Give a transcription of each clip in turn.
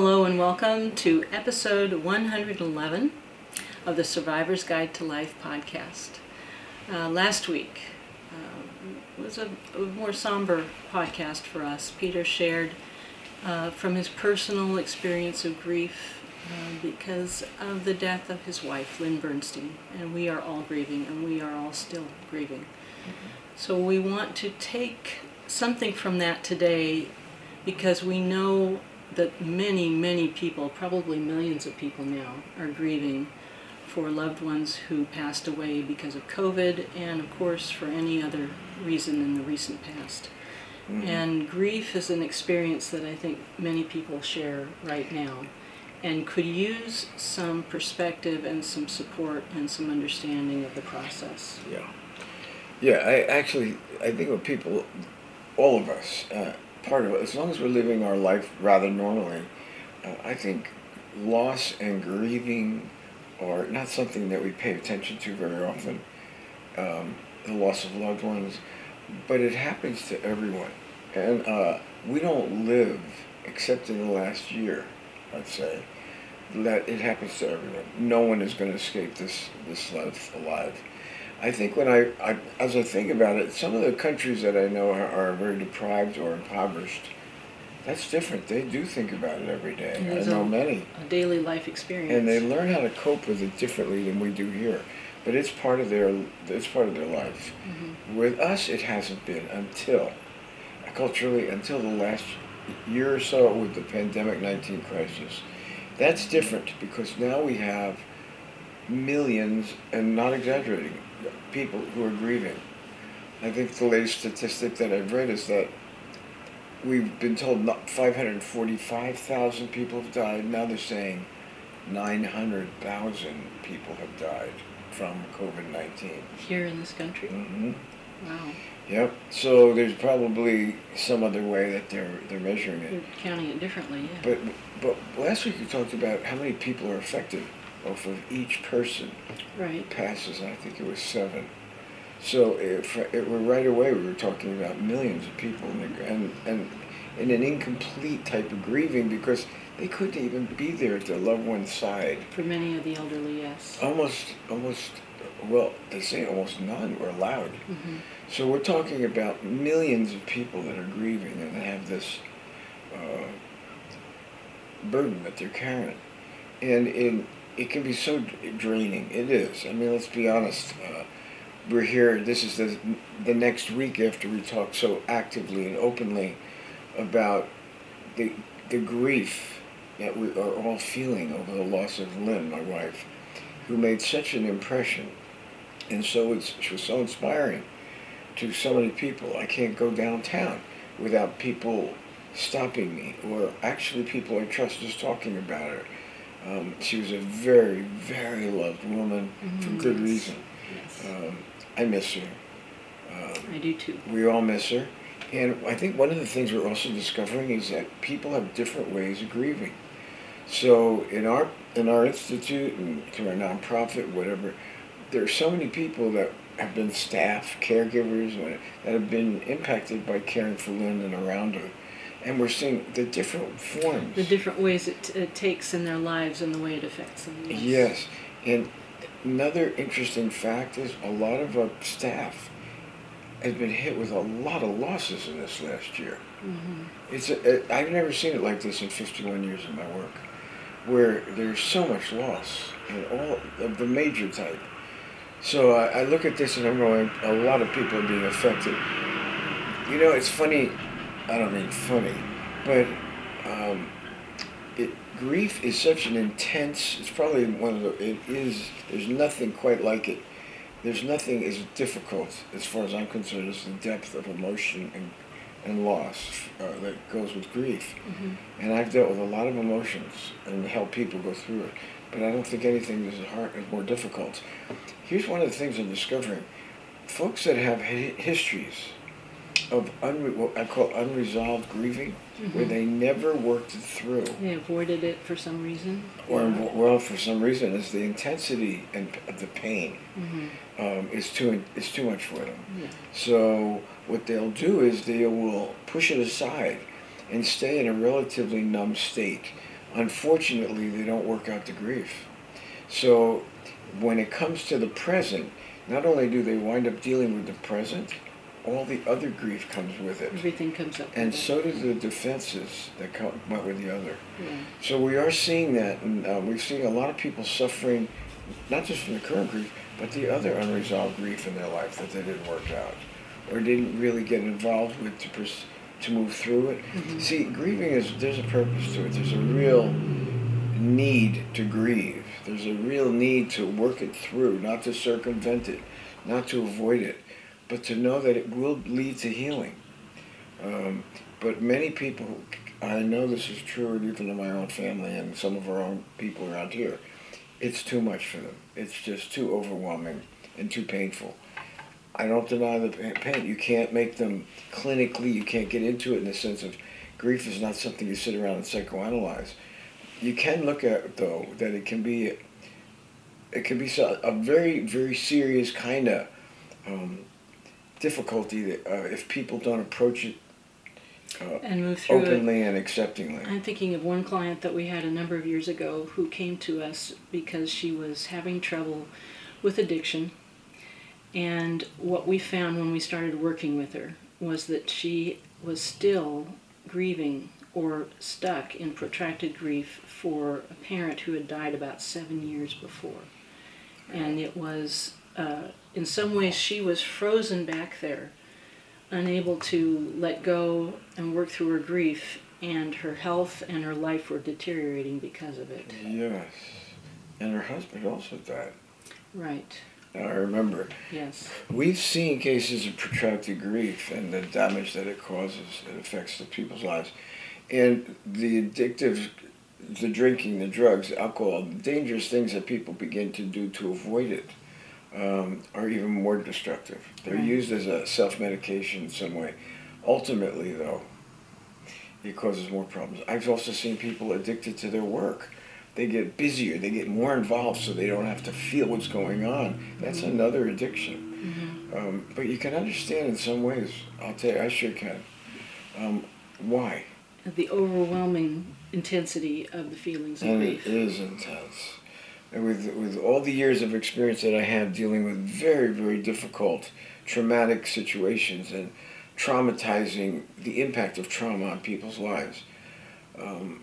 Hello and welcome to episode 111 of the Survivor's Guide to Life podcast. Uh, last week uh, was a, a, more somber podcast for us. Peter shared uh, from his personal experience of grief uh, because of the death of his wife, Lynn Bernstein, and we are all grieving and we are all still grieving. Mm-hmm. So we want to take something from that today because we know that many, many people, probably millions of people now, are grieving for loved ones who passed away because of COVID and, of course, for any other reason in the recent past. Mm-hmm. And grief is an experience that I think many people share right now and could use some perspective and some support and some understanding of the process. Yeah. Yeah, I actually, I think what people, all of us, uh, part of it. As long as we're living our life rather normally, uh, I think loss and grieving are not something that we pay attention to very often. Um, the loss of loved ones, but it happens to everyone, and uh, we don't live except in the last year. I'd say that it happens to everyone. No one is going to escape this this life alive. I think when I, I, as I think about it, some of the countries that I know are, are very deprived or impoverished. That's different. They do think about it every day. I know a, many. A daily life experience. And they learn how to cope with it differently than we do here. But it's part of their it's part of their life. Mm-hmm. With us, it hasn't been until culturally until the last year or so with the pandemic 19 crisis. That's different because now we have millions, and not exaggerating, people who are grieving. I think the latest statistic that I've read is that we've been told 545,000 people have died. Now they're saying 900,000 people have died from COVID 19. Here in this country? Mm-hmm. Wow. Yep. So there's probably some other way that they're they're measuring it. They're counting it differently, yeah. But but last week you talked about how many people are affected off of each person right. passes. I think it was seven. So if it were right away, we were talking about millions of people, and and and in an incomplete type of grieving because they couldn't even be there at their loved one's side. For many of the elderly, yes. Almost, almost. Well, they say almost none were allowed. Mm-hmm. So we're talking about millions of people that are grieving and have this uh, burden that they're carrying, and in it can be so draining. It is. I mean, let's be honest. Uh, we're here. This is the the next week after we talk so actively and openly about the the grief that we are all feeling over the loss of Lynn, my wife, who made such an impression, and so it's she was so inspiring to so many people. I can't go downtown without people stopping me, or actually people I trust just talking about her um, she was a very, very loved woman mm-hmm. for good reason. Yes. Um, I miss her. Um, I do too. We all miss her. And I think one of the things we're also discovering is that people have different ways of grieving. So in our in our institute and through our nonprofit, whatever, there are so many people that have been staff, caregivers, that have been impacted by caring for Lynn and around her and we're seeing the different forms. The different ways it, it takes in their lives and the way it affects them. Yes. yes. And another interesting fact is a lot of our staff has been hit with a lot of losses in this last year. Mm-hmm. It's a, I've never seen it like this in 51 years of my work, where there's so much loss in all of the major type. So I, I look at this and I'm going, a lot of people are being affected. You know, it's funny I don't mean funny, but um, it, grief is such an intense. It's probably one of the. It is. There's nothing quite like it. There's nothing as difficult, as far as I'm concerned, as the depth of emotion and and loss uh, that goes with grief. Mm-hmm. And I've dealt with a lot of emotions and helped people go through it. But I don't think anything is hard is more difficult. Here's one of the things I'm discovering: folks that have hi- histories of unre- what I call unresolved grieving, mm-hmm. where they never worked it through. They avoided it for some reason. Or yeah. well, for some reason, is the intensity and the pain mm-hmm. um, is too is too much for them. Yeah. So what they'll do is they will push it aside and stay in a relatively numb state unfortunately, they don't work out the grief. So when it comes to the present, not only do they wind up dealing with the present, all the other grief comes with it. Everything comes up. And so do the defenses that come with the other. Yeah. So we are seeing that, and uh, we're seeing a lot of people suffering, not just from the current grief, but the other unresolved grief in their life that they didn't work out, or didn't really get involved with to pers- to move through it. Mhm. See, grieving is there's a purpose to it. There's a real need to grieve. There's a real need to work it through, not to circumvent it, not to avoid it, but to know that it will lead to healing. Um, but many people, I know this is true even in my own family and some of our own people around here, it's too much for them. It's just too overwhelming and too painful. I don't deny the pain. You can't make them clinically, you can't get into it in the sense of grief is not something you sit around and psychoanalyze. You can look at, though, that it can be, it can be a very, very serious kind of um, difficulty that, uh, if people don't approach it uh, And move through it. openly and acceptingly. I'm thinking of one client that we had a number of years ago who came to us because she was having trouble with addiction. And what we found when we started working with her was that she was still grieving or stuck in protracted grief for a parent who had died about seven years before. And it was, uh, in some ways, she was frozen back there unable to let go and work through her grief, and her health and her life were deteriorating because of it. Yes. And her husband also died. Right, I remember. yes. We've seen cases of protracted grief and the damage that it causes. It affects the people's lives. And the addictive, the drinking, the drugs, alcohol, the dangerous things that people begin to do to avoid it um, are even more destructive. They're Right. used as a self medication in some way. Ultimately, though, it causes more problems. I've also seen people addicted to their work. They get busier, they get more involved so they don't have to feel what's going on. That's another addiction. hmm Um, but you can understand in some ways, I'll tell you, I sure can. Um, why? The overwhelming intensity of the feelings of And it grief. is intense. And with, with all the years of experience that I have dealing with very, very difficult, traumatic situations and traumatizing the impact of trauma on people's lives. Um,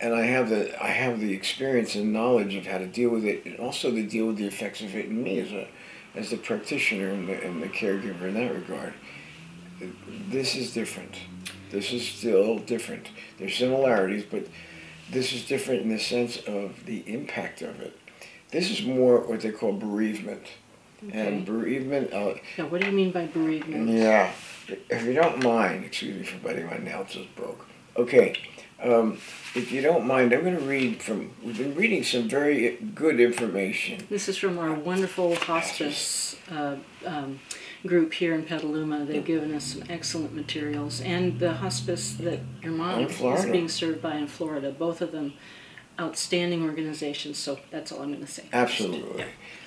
and I have the I have the experience and knowledge of how to deal with it, and also to deal with the effects of it in me as a as the practitioner and the, and the caregiver in that regard. This is different. This is still different. There's similarities, but this is different in the sense of the impact of it. This is more what they call bereavement. And bereavement, uh, Now, what do you mean by bereavement? yeah, if you don't mind, excuse me for biting my nail, it just broke. Okay, um, if you don't mind, I'm going to read from, we've been reading some very good information. This is from our wonderful hospice uh, um, group here in Petaluma. They've given us some excellent materials, and the hospice that your mom is being served by in Florida. Both of them outstanding organizations. So that's all I'm going to say. Absolutely. Yeah.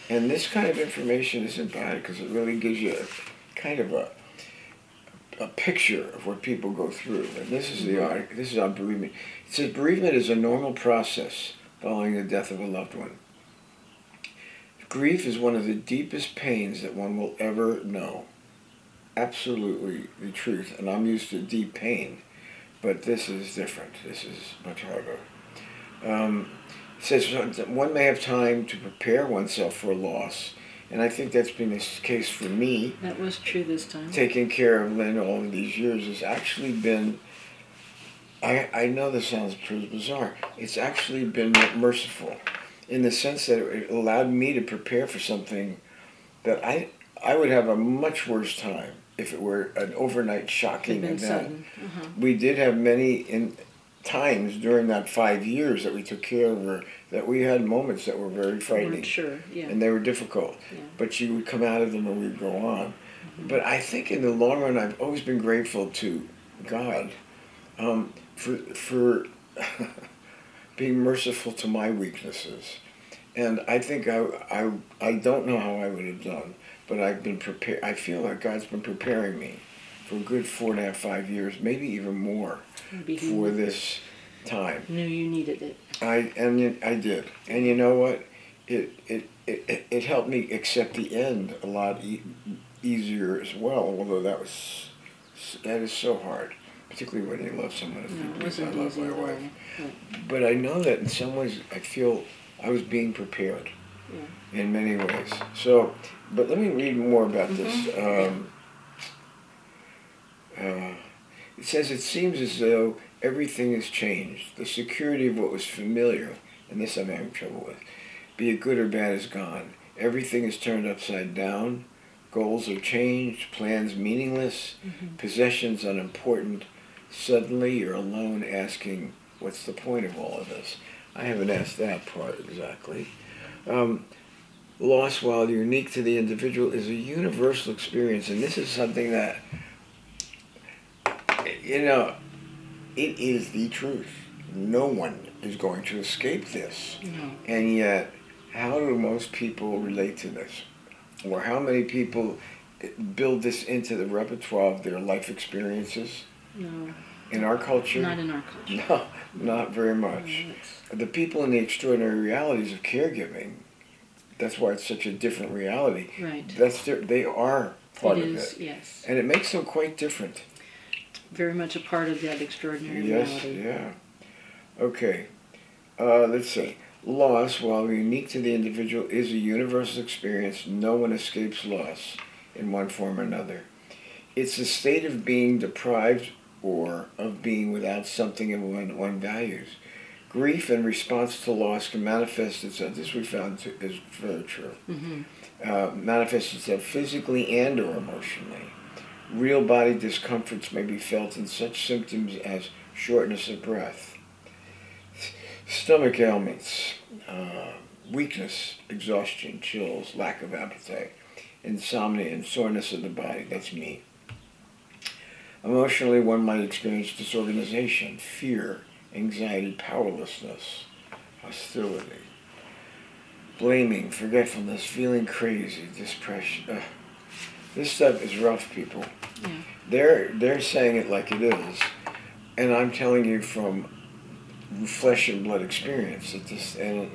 And this kind of information isn't bad because it really gives you a, kind of a, a picture of what people go through. And this is the mm-hmm. article, this is on bereavement. It says bereavement is a normal process following the death of a loved one. Grief is one of the deepest pains that one will ever know. Absolutely the truth. And I'm used to deep pain, but this is different. This is much harder. Um, it says one may have time to prepare oneself for a loss, and I think that's been the case for me. That was true this time. Taking care of Lynn all of these years has actually been. I, I know this sounds bizarre. It's actually been merciful, in the sense that it allowed me to prepare for something that I I would have a much worse time if it were an overnight shocking event. Uh-huh. we did have many in times during that five years that we took care of her that we had moments that were very frightening sure. Yeah. and they were difficult Yeah. but she would come out of them and we'd go on but i think in the long run i've always been grateful to god um, for for being merciful to my weaknesses and i think I, I i don't know how i would have done but i've been prepared i feel like god's been preparing me for a good four and a half five years maybe even more Maybe for this time. Knew you needed it. I and I did, and you know what? It it, it, it- it helped me accept the end a lot e- easier as well. Although that was that is so hard, particularly when you love someone as deeply as I love my wife. But, But I know that in some ways I feel I was being prepared in many ways. So, but let me read more about this. Mhm. Um, uh, it says it seems as though everything has changed. The security of what was familiar, and this I'm having trouble with, be it good or bad, is gone. Everything is turned upside down. Goals are changed. Plans meaningless. Mhm. Possessions unimportant. Suddenly you're alone asking, what's the point of all of this? I haven't asked that part exactly. Um, loss, while unique to the individual, is a universal experience, and this is something that, you know, it is the truth. No one is going to escape this. no. And yet, how do most people relate to this? Or how many people build this into the repertoire of their life experiences? No. In our culture? Not in our culture. No, not very much. it's- The people in the extraordinary realities of caregiving, that's why it's such a different reality. Right. That's their, they are part it of is, it. yes. And it makes them quite different. Very much a part of that extraordinary Yes, reality. yeah. Okay. Uh, let's see. Loss, while unique to the individual, is a universal experience. No one escapes loss in one form or another. It's a state of being deprived or of being without something in one, one values. Grief in response to loss can manifest itself, this we found to, is very true, hmm uh, manifest itself physically and or emotionally. Real body discomforts may be felt in such symptoms as shortness of breath, stomach ailments, uh, weakness, exhaustion, chills, lack of appetite, insomnia, and soreness of the body. That's me. Emotionally, one might experience disorganization, fear, anxiety, powerlessness, hostility, blaming, forgetfulness, feeling crazy, depression. This stuff is rough, people. Yeah. They're they're saying it like it is, and I'm telling you from flesh and blood experience that this, and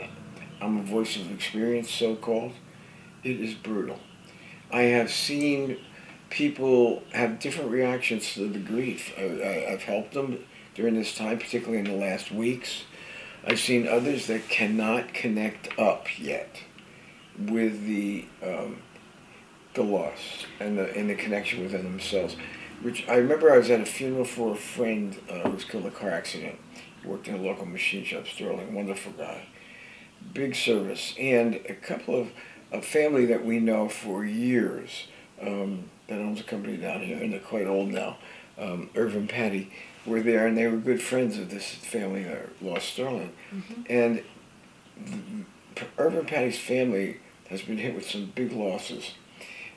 I'm a voice of experience, so called. It is brutal. I have seen people have different reactions to the grief. I, I've helped them during this time, particularly in the last weeks. I've seen others that cannot connect up yet with the um, the loss and the the connection within themselves. Which I remember, I was at a funeral for a friend uh, who was killed in a car accident. Worked in a local machine shop, Sterling. Wonderful guy, big service, and a couple of a family that we know for years um, that owns a company down here, and they're quite old now. Um, Irvin Patty were there, and they were good friends of this family that lost Sterling. Mhm. And the, Irvin Patty's family has been hit with some big losses,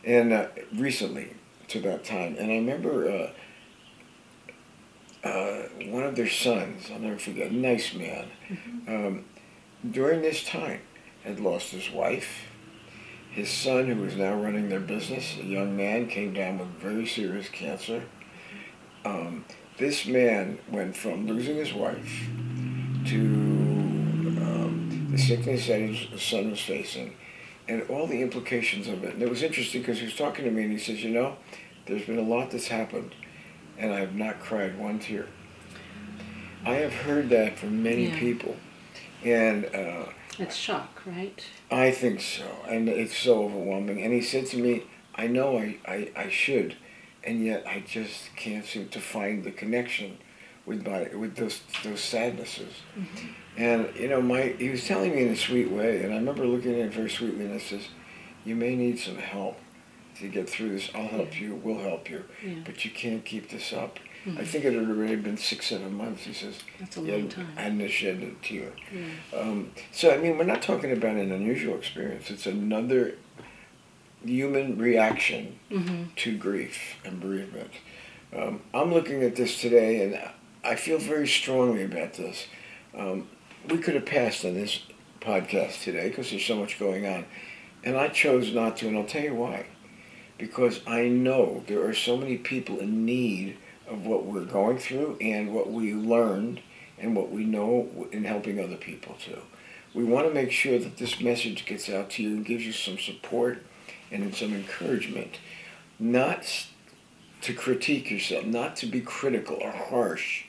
and uh, recently to that time. And I remember uh, uh, one of their sons, I'll never forget, a nice man, um, during this time had lost his wife. His son, who was now running their business, a young man, came down with very serious cancer. Um, this man went from losing his wife to um, the sickness that his son was facing and all the implications of it. And it was interesting because he was talking to me and he says, You know, there's been a lot that's happened and I have not cried one tear. I have heard that from many Yeah. people. And uh, It's shock, right? I think so, and it's so overwhelming. And he said to me, "I know I, I, I should, and yet I just can't seem to find the connection with my with those those sadnesses." Mm-hmm. And you know, my he was telling me in a sweet way, and I remember looking at it very sweetly, and I says, "You may need some help to get through this. I'll help you. We'll help you, Yeah. but you can't keep this up." I Mhm. think it had already been six, seven months. He says, That's a "Yeah, long time. I hadn't shed a tear." Yeah. Um, so I mean, we're not talking about an unusual experience. It's another human reaction hmm to grief and bereavement. Um, I'm looking at this today, and I feel very strongly about this. Um, we could have passed on this podcast today because there's so much going on, and I chose not to, and I'll tell you why. Because I know there are so many people in need of what we're going through and what we learned and what we know in helping other people too. We want to make sure that this message gets out to you and gives you some support and some encouragement, not to critique yourself, not to be critical or harsh.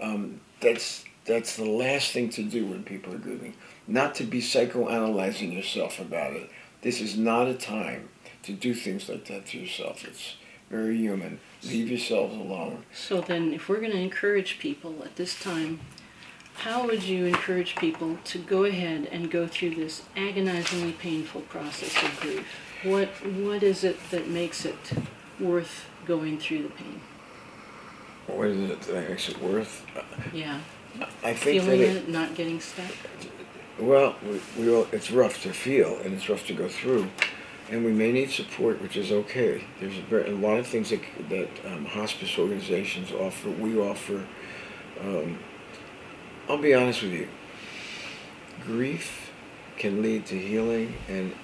Um, that's that's the last thing to do when people are grieving. Not to be psychoanalyzing yourself about it. This is not a time to do things like that to yourself. It's very human. Leave yourselves alone. So then, if we're going to encourage people at this time, how would you encourage people to go ahead and go through this agonizingly painful process of grief? What What is it that makes it worth going through the pain? What is it that makes it worth? Yeah. I think Feeling it, it, not getting stuck. well, we, we all, it's rough to feel and it's rough to go through, and we may need support, which is okay. There's a, very, a lot of things that that um, hospice organizations offer. We offer. Um, I'll be honest with you. Grief can lead to healing and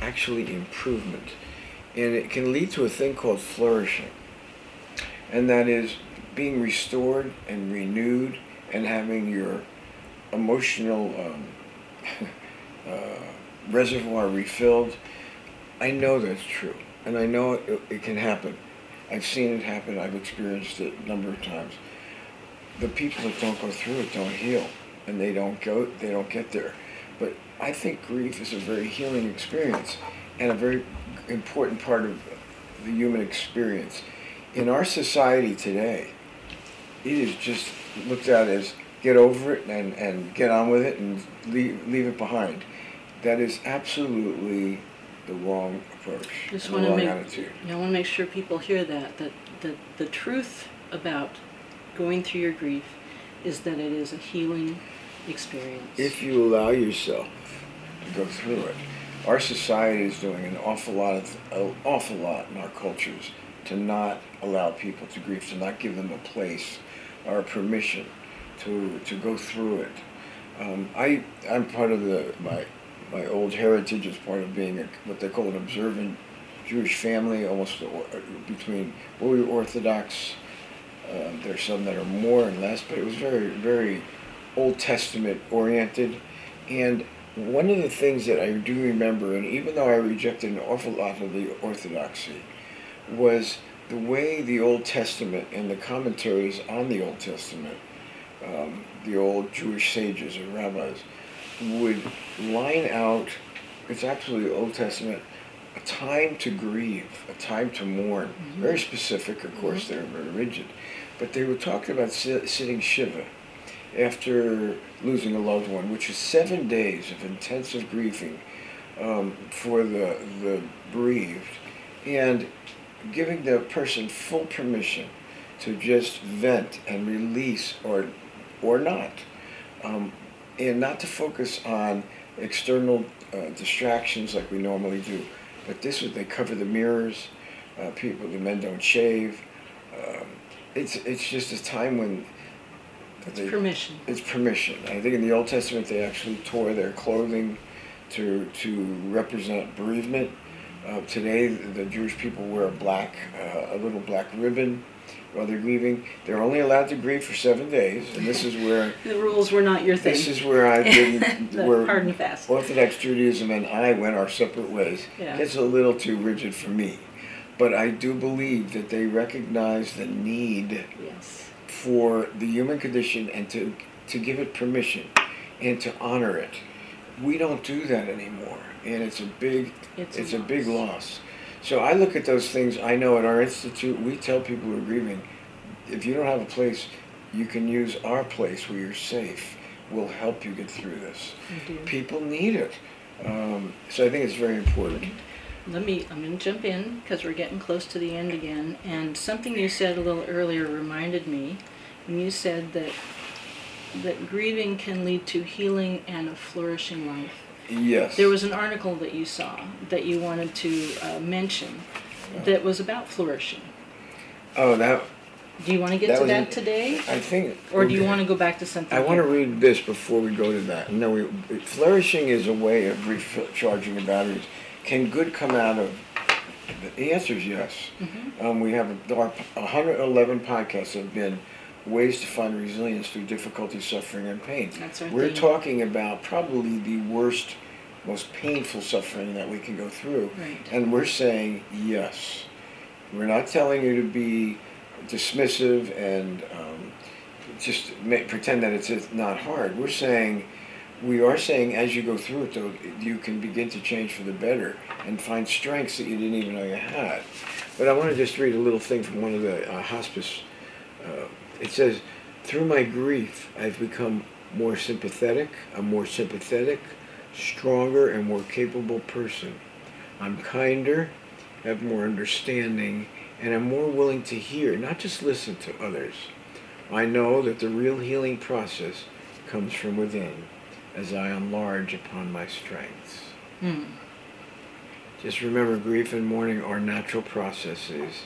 actually improvement, and it can lead to a thing called flourishing, and that is being restored and renewed and having your emotional um, uh, reservoir refilled. I know that's true, and I know it, it can happen. I've seen it happen. I've experienced it a number of times. The people that don't go through it don't heal, and they don't go. They don't get there. But I think grief is a very healing experience, and a very important part of the human experience. In our society today, it is just looked at as get over it and, and get on with it and leave, leave it behind. That is absolutely the wrong approach, Just the want to wrong make attitude. I want to make sure people hear that that that the truth about going through your grief is that it is a healing experience. If you allow yourself to go through it, our society is doing an awful lot of an awful lot in our cultures to not allow people to grieve, to not give them a place or permission to to go through it. Um, I I'm part of the my my old heritage is part of being a, what they call an observant Jewish family, almost between well, we were Orthodox. Um, there's some that are more and less, but it was very very Old Testament oriented, and one of the things that I do remember, and even though I rejected an awful lot of the orthodoxy, was the way the Old Testament and the commentaries on the Old Testament, um, the old Jewish sages or rabbis, would line out, it's absolutely Old Testament, a time to grieve, a time to mourn. Mhm. Very specific, of course, Mm-hmm. they're very rigid. But they were talking about si- sitting Shiva after losing a loved one, which is seven days of intensive grieving um, for the, the bereaved, and giving the person full permission to just vent and release or, or not, um, and not to focus on external uh, distractions like we normally do. But this was, they cover the mirrors, uh, people, the men don't shave. Um, it's, it's just a time when it's they- permission. it's permission. I think in the Old Testament they actually tore their clothing to to represent bereavement. Uh, today the Jewish people wear a black, uh, a little black ribbon while they're grieving. They're only allowed to grieve for seven days, and this is where The rules were not your thing. this is where I didn't The where hard and fast. Orthodox Judaism and I went our separate ways. Yeah. It's a little too rigid for me, but I do believe that they recognize the need Yes. for the human condition and to to give it permission and to honor it. We don't do that anymore, and it's a big It's, it's, a, a big loss. So I look at those things. I know at our institute we tell people who are grieving, if you don't have a place, you can use our place where you're safe. We'll help you get through this. Do. People need it, um, so I think it's very important. Let me, I'm going to jump in because we're getting close to the end again. And something you said a little earlier reminded me when you said that that grieving can lead to healing and a flourishing life. Yes. There was an article that you saw that you wanted to uh, mention that was about flourishing. Oh, that Do you want to get That to that today? I think. Or do you want to go back to something? I want to read this before we go to that. No, we, flourishing is a way of recharging the batteries. Can good come out of? The answer is yes. Mhm. Um, we have our 111 podcasts have been ways to find resilience through difficulty, suffering, and pain. That's our We're talking about probably the worst, most painful suffering that we can go through. Right. And we're saying yes. We're not telling you to be dismissive and um, just pretend that it's it's not hard. We're saying, we are saying as you go through it, though, you can begin to change for the better and find strengths that you didn't even know you had. But I want to just read a little thing from one of the uh, hospice. Uh, it says, through my grief, I've become more sympathetic, a more sympathetic, stronger, and more capable person. I'm kinder, have more understanding, and I'm more willing to hear, not just listen to others. I know that the real healing process comes from within as I enlarge upon my strengths. Hmm. Just remember, grief and mourning are natural processes.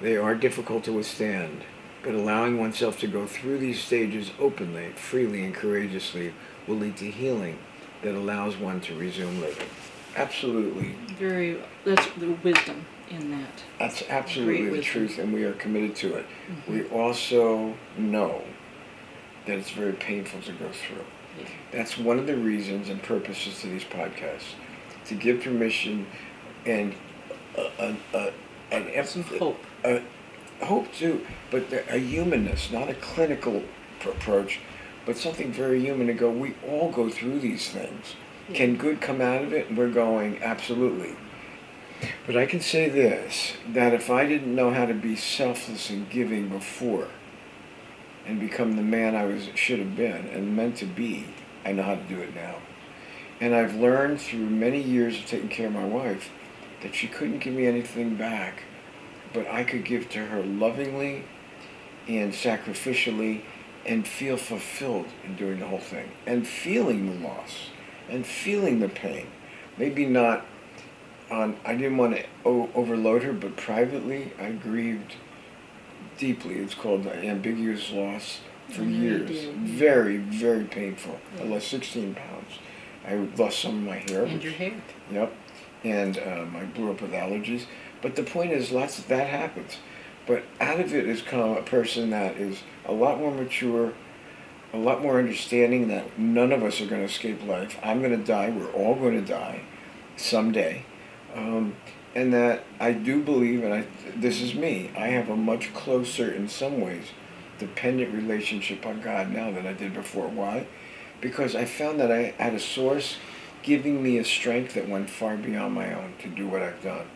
They are difficult to withstand, but allowing oneself to go through these stages openly, freely, and courageously will lead to healing that allows one to resume living. Absolutely. Very, that's the wisdom in that. That's absolutely the truth, and we are committed to it. Mhm. We also know that it's very painful to go through. Yeah. That's one of the reasons and purposes to these podcasts to give permission and a, a, a, an Some hope. a hope too, but the, a humanness, not a clinical pr- approach, but something very human to go. We all go through these things. Can good come out of it? We're going absolutely. But I can say this: that if I didn't know how to be selfless and giving before, and become the man I was should have been and meant to be, I know how to do it now. And I've learned through many years of taking care of my wife that she couldn't give me anything back, but I could give to her lovingly and sacrificially and feel fulfilled in doing the whole thing and feeling the loss and feeling the pain. Maybe not on, I didn't want to o- overload her, but privately I grieved deeply. It's called ambiguous loss for you years. Very, very painful. I lost 16 pounds. I lost some of my hair. And which- your hair. Yep. And um, I blew up with allergies. But the point is, lots of that happens. But out of it has come a person that is a lot more mature, a lot more understanding that none of us are going to escape life. I'm going to die. We're all going to die someday. Um, and that I do believe, and I, this is me, I have a much closer, in some ways, dependent relationship on God now than I did before. Why? Because I found that I had a source giving me a strength that went far beyond my own to do what I've done.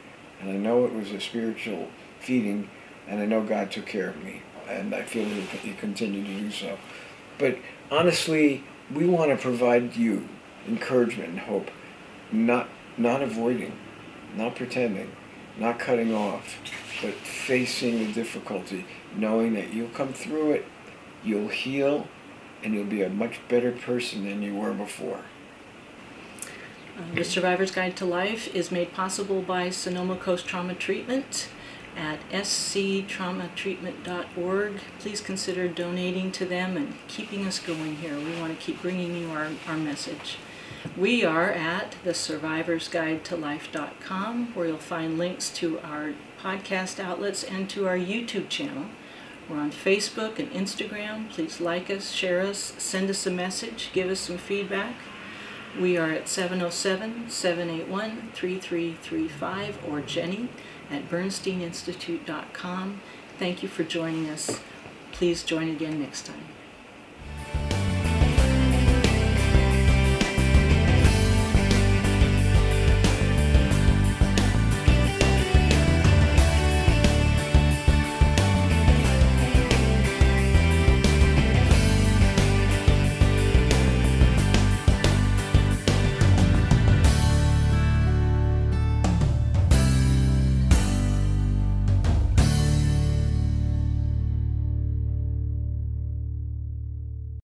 And I know it was a spiritual feeding, and I know God took care of me, and I feel He He continue to do so. But honestly, we want to provide you encouragement and hope, not not avoiding, not pretending, not cutting off, but facing the difficulty, knowing that you'll come through it, you'll heal, and you'll be a much better person than you were before. The Survivor's Guide to Life is made possible by Sonoma Coast Trauma Treatment at sctraumatreatment.org. Please consider donating to them and keeping us going here. We want to keep bringing you our, our message. We are at the survivorsguidetolife.com where you'll find links to our podcast outlets and to our YouTube channel. We're on Facebook and Instagram. Please like us, share us, send us a message, give us some feedback. We are at 707 781 3335 or Jenny at bernsteininstitute.com. Thank you for joining us. Please join again next time.